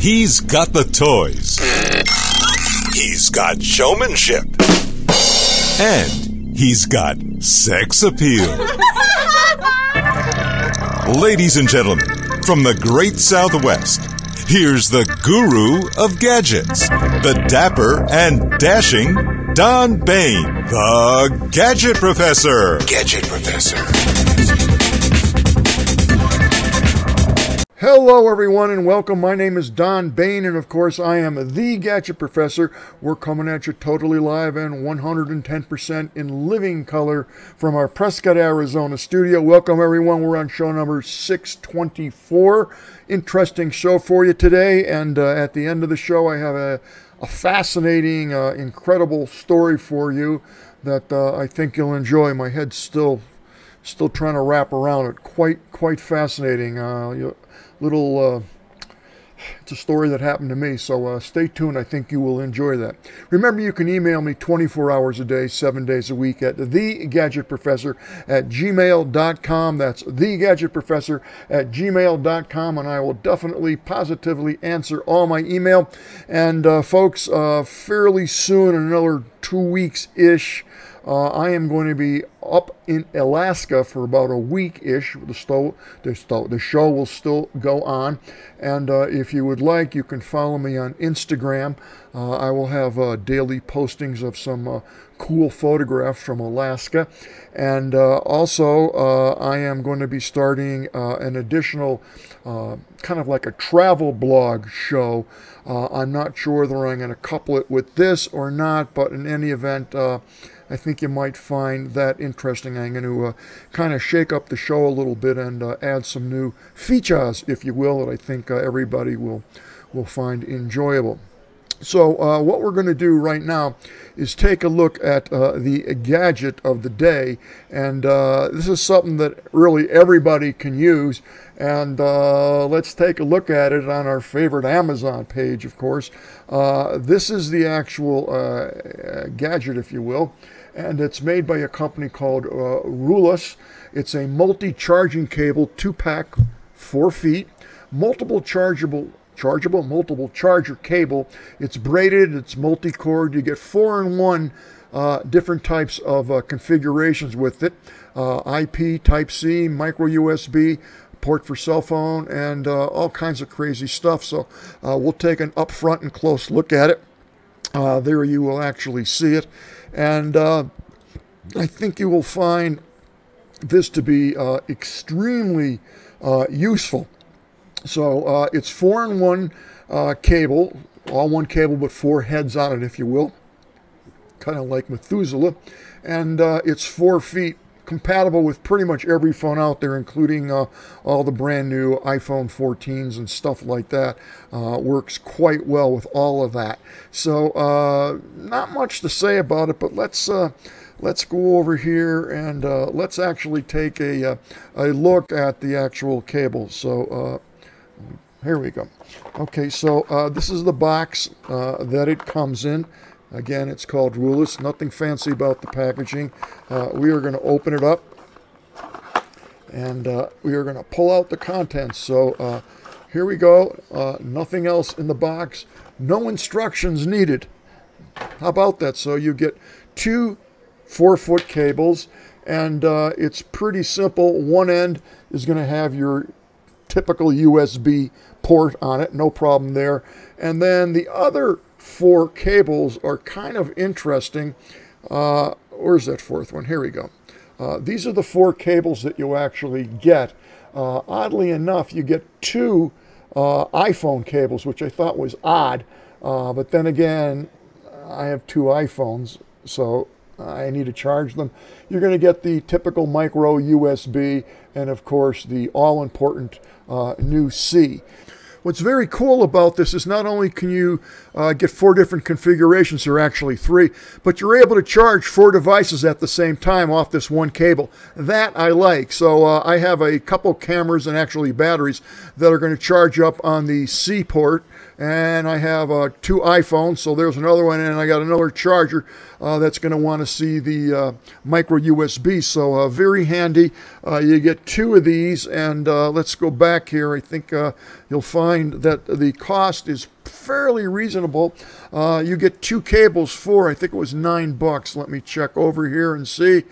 He's got the toys. He's got showmanship. And he's got sex appeal. Ladies and gentlemen, from the great Southwest, here's the guru of gadgets, the dapper and dashing Don Baine, the Gadget Professor. Gadget Professor. Hello, everyone, and welcome. My name is Don Baine, and of course, I am the Gadget Professor. We're coming at you totally live and 110% in living color from our Prescott, Arizona studio. Welcome, everyone. We're on show number 624. Interesting show for you today, and uh, at the end of the show, I have a, a fascinating, uh, incredible story for you that uh, I think you'll enjoy. My head's still still trying to wrap around it. Quite quite fascinating. Uh, you, little uh, it's a story that happened to me so uh, stay tuned. I think you will enjoy that. Remember you can email me 24 hours a day seven days a week at thegadgetprofessor at gmail.com that's thegadgetprofessor at gmail.com and i will definitely positively answer all my email. And uh, folks uh, fairly soon another two weeks ish uh, I am going to be up in Alaska for about a week ish. The, the, the show will still go on. And uh, if you would like, you can follow me on Instagram. Uh, I will have uh, daily postings of some uh, cool photographs from Alaska. And uh, also, I am going to be starting an additional kind of like a travel blog show. I'm not sure whether I'm going to couple it with this or not, but in any event, I think you might find that interesting. I'm going to uh, kind of shake up the show a little bit and uh, add some new features, if you will, that I think uh, everybody will will find enjoyable. So, uh, what we're going to do right now is take a look at uh, the gadget of the day. And uh, this is something that really everybody can use. And uh, let's take a look at it on our favorite Amazon page, of course. Uh, this is the actual uh, gadget, if you will and it's made by a company called uh, Rulus. It's a multi-charging cable, two-pack, four feet, multiple chargeable chargeable multiple charger cable. It's braided, it's multi-cord. You get four in one uh, different types of uh, configurations with it. Uh, IP, Type C, micro USB, port for cell phone, and uh, all kinds of crazy stuff. So uh, we'll take an upfront and close look at it. Uh, there you will actually see it. And uh, I think you will find this to be uh, extremely uh, useful. So uh, it's four in one uh, cable, all one cable but four heads on it, if you will, kind of like Methuselah. And uh, it's four feet compatible with pretty much every phone out there, including uh, all the brand new iPhone 14s and stuff like that. Uh, works quite well with all of that. So, uh, not much to say about it, but let's uh, let's go over here and uh, let's actually take a uh, a look at the actual cable. So. here we go. Okay, so this is the box that it comes in. Again, it's called Rulus. Nothing fancy about the packaging. Uh, we are going to open it up and uh, we are going to pull out the contents. So uh, here we go. Uh, nothing else in the box. No instructions needed. How about that? So you get two four foot cables and uh, it's pretty simple. One end is going to have your typical USB port on it, no problem there. And then the other four cables are kind of interesting. Uh, where's that fourth one? Here we go. Uh, these are the four cables that you actually get. Uh, oddly enough, you get two uh, iPhone cables, which I thought was odd. Uh, but then again, I have two iPhones, so I need to charge them. You're going to get the typical micro USB and, of course, the all important uh, new C. What's very cool about this is not only can you uh, get four different configurations, are actually three, but you're able to charge four devices at the same time off this one cable. That I like. So uh, I have a couple cameras and actually batteries that are going to charge up on the C port and I have uh, two iPhones, so there's another one, and I got another charger uh, that's going to want to see the uh, micro USB. So uh, very handy. Uh, you get two of these, and uh, let's go back here. I think you'll find that the cost is fairly reasonable. You get two cables for, I think it was nine bucks. Let me check over here and see.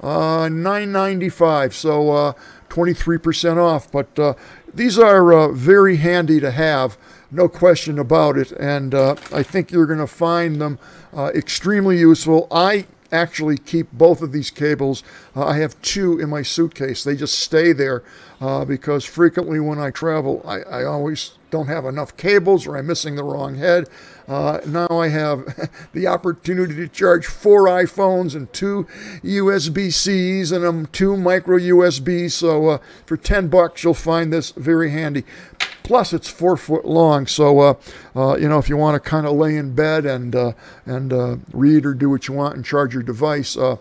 Uh, 9.95, so uh, 23% off. But these are very handy to have, no question about it. And uh, I think you're going to find them uh, extremely useful. I actually keep both of these cables. Uh, I have two in my suitcase. They just stay there uh, because frequently when I travel, I, I, always don't have enough cables or I'm missing the wrong head. Uh, now I have the opportunity to charge four iPhones and two USB Cs and um, two micro USBs. So uh, for 10 bucks, you'll find this very handy. Plus, it's four foot long, so uh, uh, you know if you want to kind of lay in bed and uh, and uh, read or do what you want and charge your device, uh,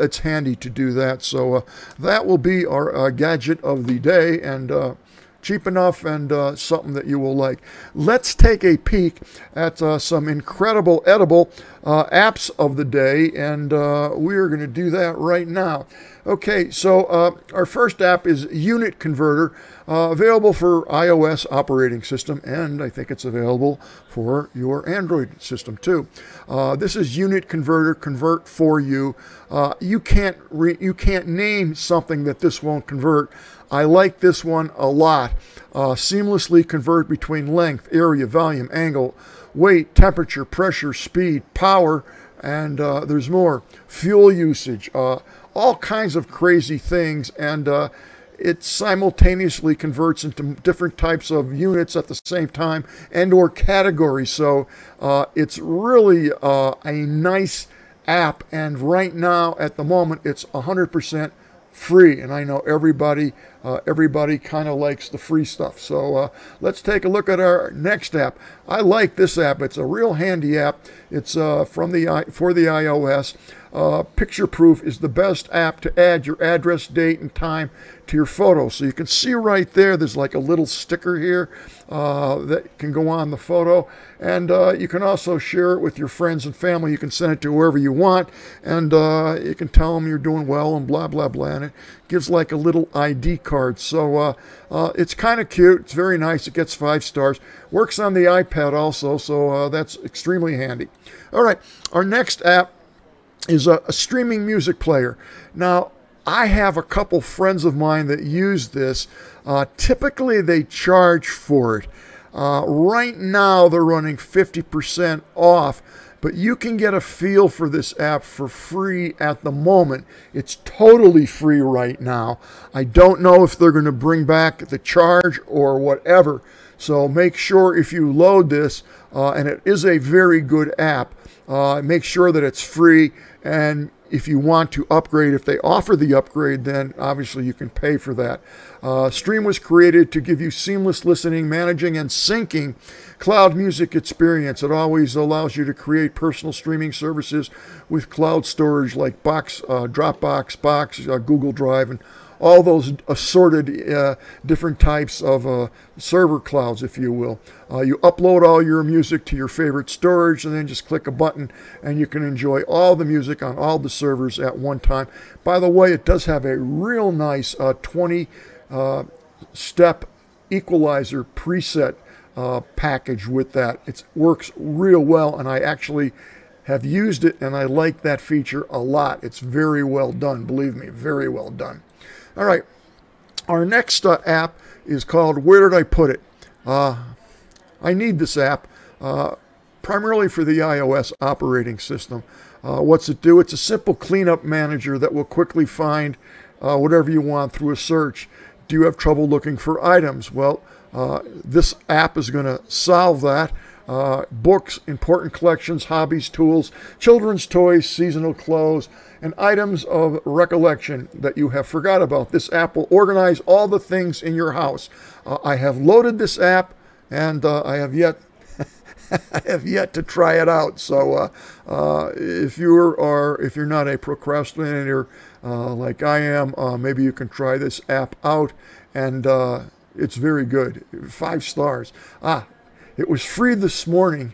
it's handy to do that. So that will be our gadget of the day, and cheap enough and something that you will like. Let's take a peek at some incredible edible apps of the day, and we are going to do that right now. Okay, so our first app is Unit Converter. Uh, available for iOS operating system, and I think it's available for your Android system too. Uh, this is Unit Converter, convert for you. Uh, you can't you can't name something that this won't convert. I like this one a lot. Uh, seamlessly convert between length, area, volume, angle, weight, temperature, pressure, speed, power, and uh, there's more. Fuel usage, uh, all kinds of crazy things, and it simultaneously converts into different types of units at the same time and or categories. So uh, it's really uh, a nice app and right now at the moment it's 100% free and i know everybody uh, everybody kind of likes the free stuff so uh, let's take a look at our next app i like this app it's a real handy app it's uh, from the for the ios uh, Picture Proof is the best app to add your address, date, and time to your photo. So you can see right there, there's like a little sticker here uh, that can go on the photo. And uh, you can also share it with your friends and family. You can send it to whoever you want, and you can tell them you're doing well and blah, blah, blah. And it gives like a little ID card. So uh, uh, it's kind of cute. It's very nice. It gets five stars. Works on the iPad also, so that's extremely handy. All right, our next app is a, a streaming music player. Now, I have a couple friends of mine that use this. Uh, typically, they charge for it. Uh, right now, they're running 50% off, but you can get a feel for this app for free at the moment. It's totally free right now. I don't know if they're going to bring back the charge or whatever. So make sure if you load this, uh, and it is a very good app, uh, make sure that it's free. And if you want to upgrade, if they offer the upgrade, then obviously you can pay for that. Uh, Stream was created to give you seamless listening, managing, and syncing cloud music experience. It always allows you to create personal streaming services with cloud storage like Box, uh, Dropbox, Box, uh, Google Drive, and all those assorted uh, different types of uh, server clouds, if you will. Uh, you upload all your music to your favorite storage and then just click a button and you can enjoy all the music on all the servers at one time. By the way, it does have a real nice uh, 20 uh, step equalizer preset uh, package with that. It works real well and I actually have used it and I like that feature a lot. It's very well done, believe me, very well done. All right, our next uh, app is called Where Did I Put It? Uh, I need this app uh, primarily for the iOS operating system. Uh, what's it do? It's a simple cleanup manager that will quickly find uh, whatever you want through a search. Do you have trouble looking for items? Well, uh, this app is going to solve that uh, books, important collections, hobbies, tools, children's toys, seasonal clothes, and items of recollection that you have forgot about. This app will organize all the things in your house. Uh, I have loaded this app, and uh, I have yet. I have yet to try it out. So, uh, uh, if you are, if you're not a procrastinator uh, like I am, maybe you can try this app out, and it's very good. Five stars. Ah, it was free this morning,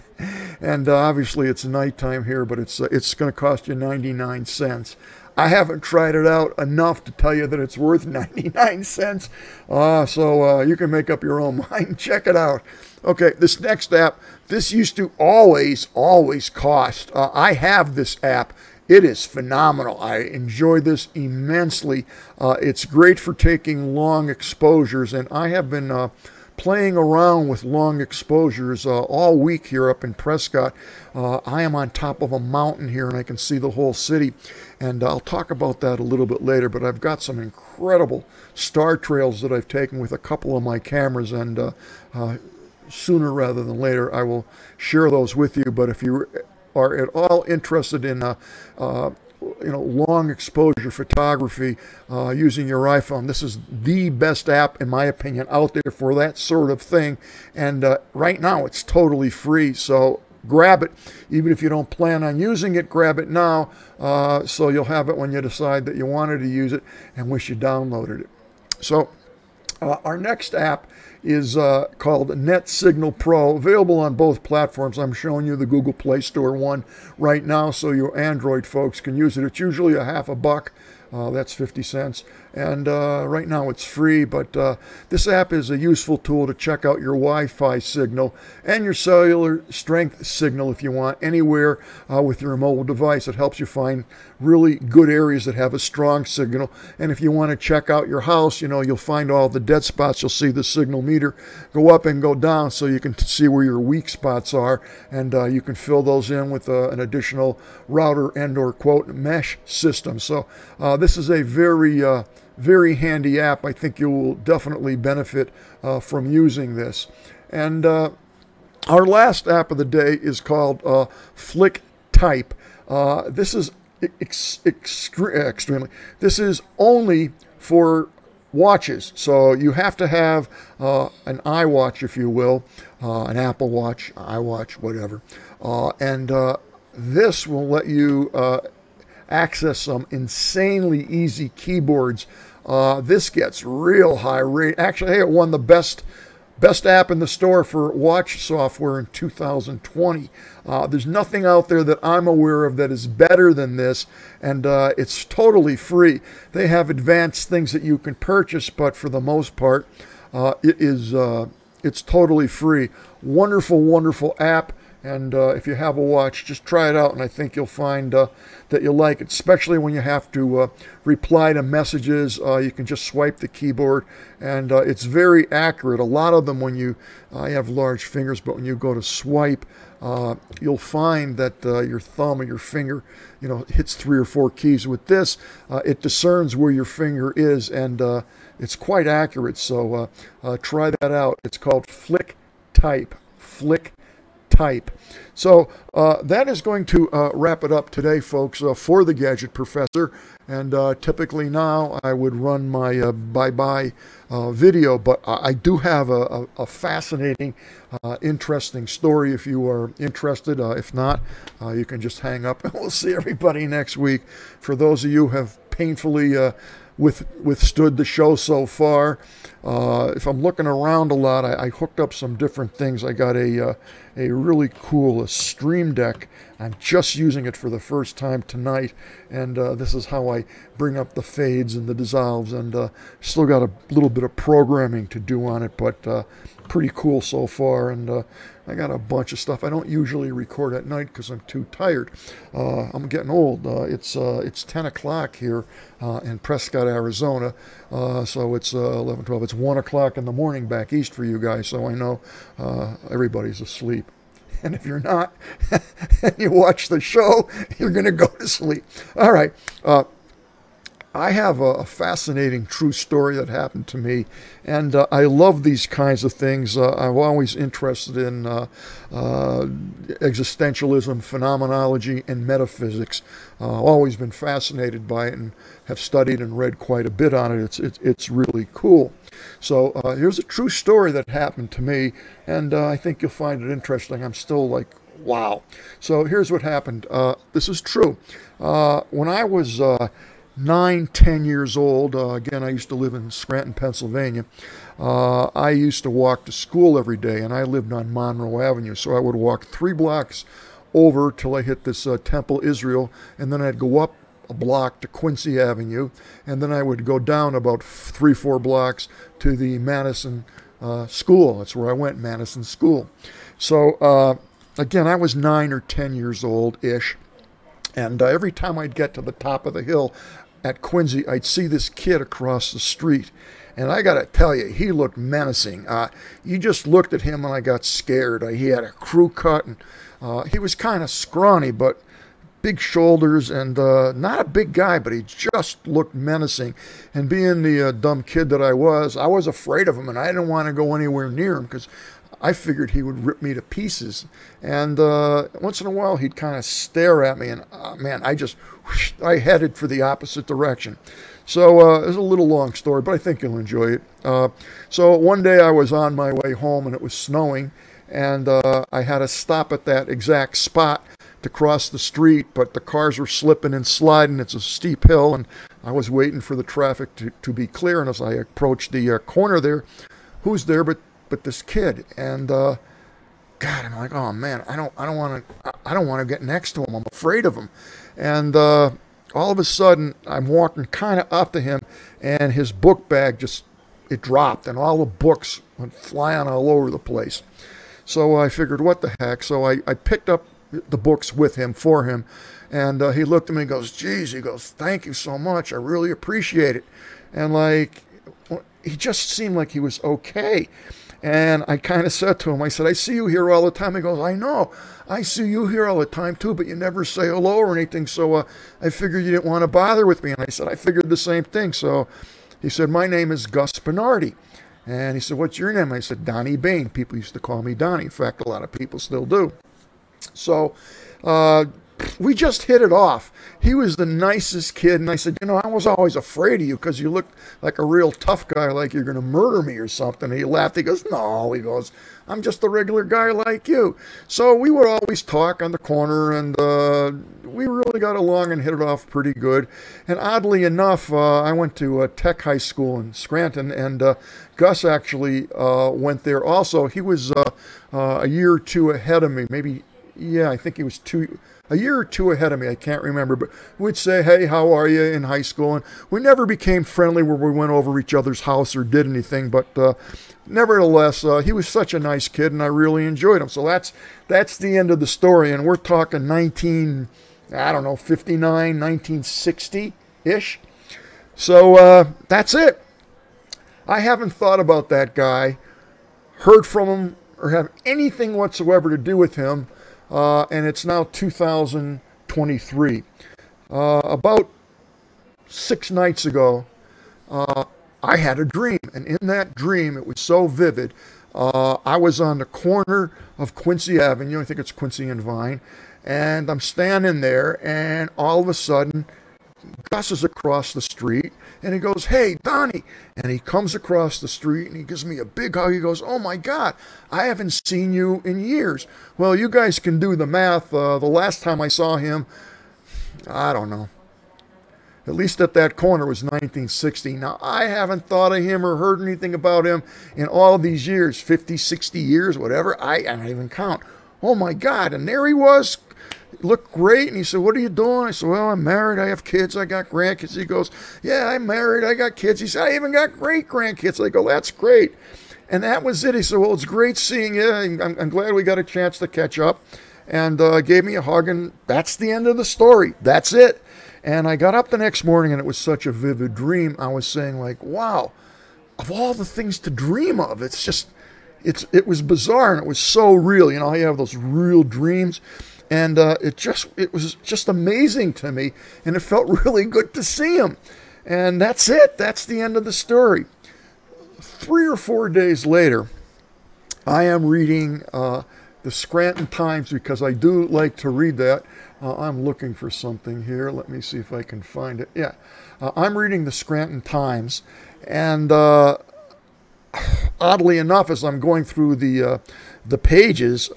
and uh, obviously it's nighttime here, but it's uh, it's going to cost you 99 cents. I haven't tried it out enough to tell you that it's worth 99 cents. Uh, so uh, you can make up your own mind. Check it out. Okay, this next app, this used to always, always cost. Uh, I have this app. It is phenomenal. I enjoy this immensely. Uh, it's great for taking long exposures, and I have been uh, playing around with long exposures uh, all week here up in Prescott. Uh, I am on top of a mountain here and I can see the whole city. And I'll talk about that a little bit later, but I've got some incredible star trails that I've taken with a couple of my cameras. And uh, uh sooner rather than later, I will share those with you. But if you are at all interested in uh, uh, you know long exposure photography uh, using your iPhone. This is the best app, in my opinion, out there for that sort of thing. And uh, right now, it's totally free. So grab it, even if you don't plan on using it. Grab it now, uh, so you'll have it when you decide that you wanted to use it and wish you downloaded it. So uh, our next app is uh, called Net Signal Pro, available on both platforms. I'm showing you the Google Play Store one right now, so your Android folks can use it. It's usually a half a buck. Uh, that's 50 cents. And uh, right now it's free, but uh, this app is a useful tool to check out your Wi Fi signal and your cellular strength signal if you want anywhere uh, with your mobile device. It helps you find really good areas that have a strong signal. And if you want to check out your house, you know, you'll find all the dead spots. You'll see the signal meter go up and go down so you can see where your weak spots are. And uh, you can fill those in with uh, an additional router and or quote mesh system. So this is a very very handy app. I think you will definitely benefit uh, from using this. And uh, our last app of the day is called uh, Flick Type. Uh, this is ex- extremely, this is only for watches. So you have to have uh, an iWatch, if you will, uh, an Apple Watch, iWatch, whatever. and this will let you access some insanely easy keyboards. Uh, this gets real high rate. Actually, hey, it won the best best app in the store for watch software in 2020. Uh, there's nothing out there that I'm aware of that is better than this, and uh, it's totally free. They have advanced things that you can purchase, but for the most part, uh, it is uh, it's totally free. Wonderful, wonderful app. And uh, if you have a watch, just try it out, and I think you'll find uh, that you'll like it, especially when you have to uh, reply to messages. Uh, you can just swipe the keyboard, and uh, it's very accurate. A lot of them, when you, I have large fingers, but when you go to swipe, uh, you'll find that your thumb or your finger, you know, hits three or four keys. With this, it discerns where your finger is, and it's quite accurate. So try that out. It's called Flick Type. Flick type. So uh, that is going to uh, wrap it up today, folks, uh, for the Gadget Professor. And uh, typically now I would run my uh, bye-bye uh, video, but I do have a, a, a fascinating, interesting story if you are interested. if not, you can just hang up and we'll see everybody next week. For those of you who have painfully with, withstood the show so far. If I'm looking around a lot, I, I, hooked up some different things. I got a a really cool Stream Deck. I'm just using it for the first time tonight, and uh, this is how I bring up the fades and the dissolves. And uh, still got a little bit of programming to do on it, but uh, pretty cool so far. And uh, I got a bunch of stuff. I don't usually record at night because I'm too tired. Uh, I'm getting old. Uh, it's uh, it's 10 o'clock here uh, in Prescott, Arizona. Uh, so it's 11, 12. It's 1 o'clock in the morning back east for you guys. So I know everybody's asleep. And if you're not, and you watch the show, you're going to go to sleep. All right. Uh, I have a, fascinating true story that happened to me, and uh, I love these kinds of things. Uh, I'm always interested in uh, uh existentialism, phenomenology, and metaphysics. Uh, always been fascinated by it and have studied and read quite a bit on it. It's it's, it's really cool. So uh, here's a true story that happened to me, and I think you'll find it interesting. I'm still like, wow. So here's what happened. this is true. when I was nine, ten years old, uh, again, I used to live in Scranton, Pennsylvania. Uh, I used to walk to school every day, and I lived on Monroe Avenue. So I would walk three blocks over till I hit this uh, Temple Israel, and then I'd go up a block to Quincy Avenue, and then I would go down about three, four blocks to the Madison uh, School. That's where I went, Madison School. So uh, again, I was nine or ten years old ish, and uh, every time I'd get to the top of the hill at Quincy, I'd see this kid across the street. And I got to tell you, he looked menacing. Uh, you just looked at him and I got scared. Uh, he had a crew cut and uh, he was kind of scrawny, but big shoulders and uh, not a big guy, but he just looked menacing. And being the uh, dumb kid that I was, I was afraid of him and I didn't want to go anywhere near him because I figured he would rip me to pieces. And uh, once in a while, he'd kind of stare at me, and uh, man, I just whoosh, I headed for the opposite direction. So uh, it's a little long story, but I think you'll enjoy it. Uh, so one day I was on my way home, and it was snowing, and uh, I had to stop at that exact spot to cross the street, but the cars were slipping and sliding. It's a steep hill, and I was waiting for the traffic to, to be clear. And as I approached the uh, corner there, who's there but but this kid? And uh, God, I'm like, oh man, I don't I don't want to I don't want to get next to him. I'm afraid of him. And uh, all of a sudden, I'm walking kind of up to him, and his book bag just it dropped, and all the books went flying all over the place. So I figured, what the heck? So I, I picked up the books with him for him. And uh, he looked at me and goes, geez, he goes, thank you so much. I really appreciate it. And like, he just seemed like he was okay. And I kind of said to him, I said, I see you here all the time. He goes, I know. I see you here all the time too, but you never say hello or anything. So uh, I figured you didn't want to bother with me. And I said, I figured the same thing. So he said, My name is Gus Bernardi. And he said, What's your name? I said, Donnie Baine. People used to call me Donnie. In fact, a lot of people still do. So uh, we just hit it off. He was the nicest kid. And I said, You know, I was always afraid of you because you look like a real tough guy, like you're going to murder me or something. And he laughed. He goes, No. He goes, I'm just a regular guy like you. So we would always talk on the corner, and uh, we really got along and hit it off pretty good. And oddly enough, uh, I went to a tech high school in Scranton, and uh, Gus actually uh, went there also. He was uh, uh, a year or two ahead of me, maybe yeah, I think he was two, a year or two ahead of me. I can't remember, but we'd say, "Hey, how are you?" in high school, and we never became friendly where we went over each other's house or did anything. But uh, nevertheless, uh, he was such a nice kid, and I really enjoyed him. So that's that's the end of the story, and we're talking 19, I don't know, 59, 1960 ish. So uh, that's it. I haven't thought about that guy, heard from him, or have anything whatsoever to do with him uh, and it's now 2023. Uh, about six nights ago, uh, I had a dream, and in that dream, it was so vivid. Uh, I was on the corner of Quincy Avenue, I think it's Quincy and Vine, and I'm standing there, and all of a sudden, Gus across the street and he goes, Hey, Donnie. And he comes across the street and he gives me a big hug. He goes, Oh my God, I haven't seen you in years. Well, you guys can do the math. Uh, the last time I saw him, I don't know. At least at that corner was 1960. Now, I haven't thought of him or heard anything about him in all these years 50, 60 years, whatever. I, I don't even count. Oh my God. And there he was looked great. And he said, What are you doing? I said, Well, I'm married. I have kids. I got grandkids. He goes, Yeah, I'm married. I got kids. He said, I even got great grandkids. I go, That's great. And that was it. He said, Well, it's great seeing you. I'm, I'm glad we got a chance to catch up. And uh, gave me a hug. And that's the end of the story. That's it. And I got up the next morning and it was such a vivid dream. I was saying, like, wow, of all the things to dream of, it's just, it's, it was bizarre and it was so real. You know, you have those real dreams and uh, it just it was just amazing to me, and it felt really good to see him. And that's it. That's the end of the story. Three or four days later, I am reading uh, the Scranton Times because I do like to read that. Uh, I'm looking for something here. Let me see if I can find it. Yeah, uh, I'm reading the Scranton Times, and uh, oddly enough, as I'm going through the uh, the pages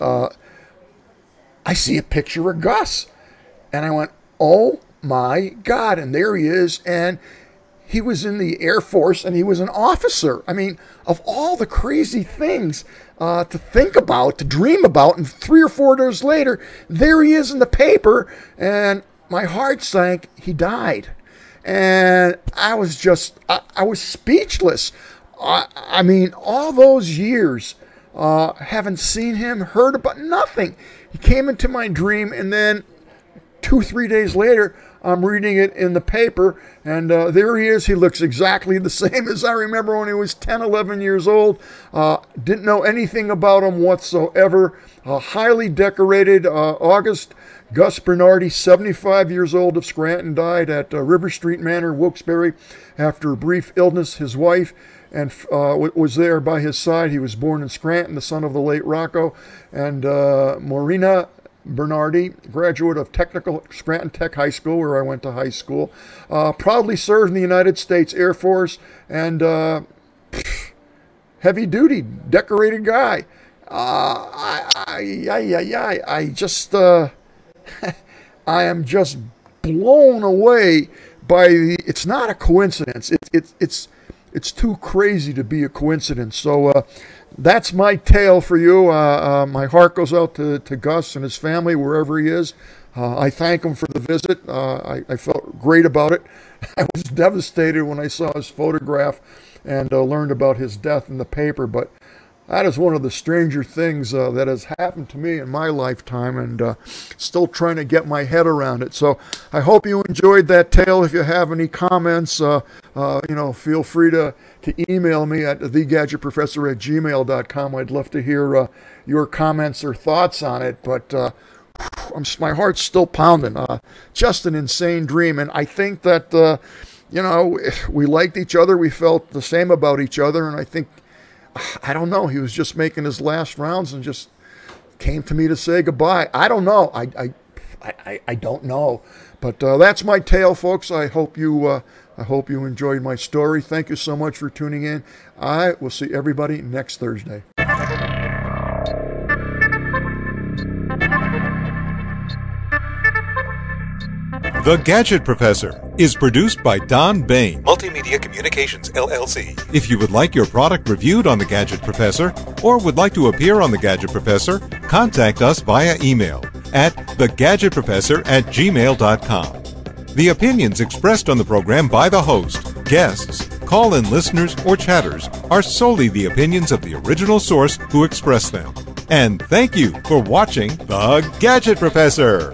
I see a picture of Gus. And I went, oh my God. And there he is. And he was in the Air Force and he was an officer. I mean, of all the crazy things uh, to think about, to dream about, and three or four days later, there he is in the paper. And my heart sank. He died. And I was just, I, I was speechless. I, I, mean, all those years, uh, haven't seen him, heard about nothing. He came into my dream, and then two, three days later, I'm reading it in the paper, and uh, there he is. He looks exactly the same as I remember when he was 10, 11 years old. Uh, didn't know anything about him whatsoever. Uh, highly decorated. Uh, August Gus Bernardi, 75 years old of Scranton, died at uh, River Street Manor, Wilkes-Barre, after a brief illness. His wife and uh, was there by his side. He was born in Scranton, the son of the late Rocco, and Morena Bernardi, graduate of Technical Scranton Tech High School, where I went to high school. Uh, proudly served in the United States Air Force and uh, heavy duty, decorated guy. Uh, I, I, I, I, I just, uh, I am just blown away by the. It's not a coincidence. It's, it's, it's, it's too crazy to be a coincidence. So, uh, that's my tale for you. Uh, uh, my heart goes out to, to Gus and his family, wherever he is. Uh, I thank him for the visit. Uh, I, I, felt great about it. I was devastated when I saw his photograph and learned about his death in the paper, but that is one of the stranger things uh, that has happened to me in my lifetime and uh, still trying to get my head around it. So I hope you enjoyed that tale. If you have any comments, uh, uh you know, feel free to, to email me at thegadgetprofessor at gmail.com. I'd love to hear uh, your comments or thoughts on it. But uh, my heart's still pounding. just an insane dream. And I think that, you know, we liked each other. We felt the same about each other. And I think – I don't know. He was just making his last rounds and just came to me to say goodbye. I don't know. I, I, I, I don't know. But uh, that's my tale, folks. I hope you uh, I hope you enjoyed my story. Thank you so much for tuning in. I will see everybody next Thursday. The Gadget Professor is produced by Don Baine, Multimedia Communications LLC. If you would like your product reviewed on The Gadget Professor or would like to appear on The Gadget Professor, contact us via email at thegadgetprofessor at gmail.com. The opinions expressed on the program by the host, guests, call in listeners, or chatters are solely the opinions of the original source who expressed them. And thank you for watching The Gadget Professor.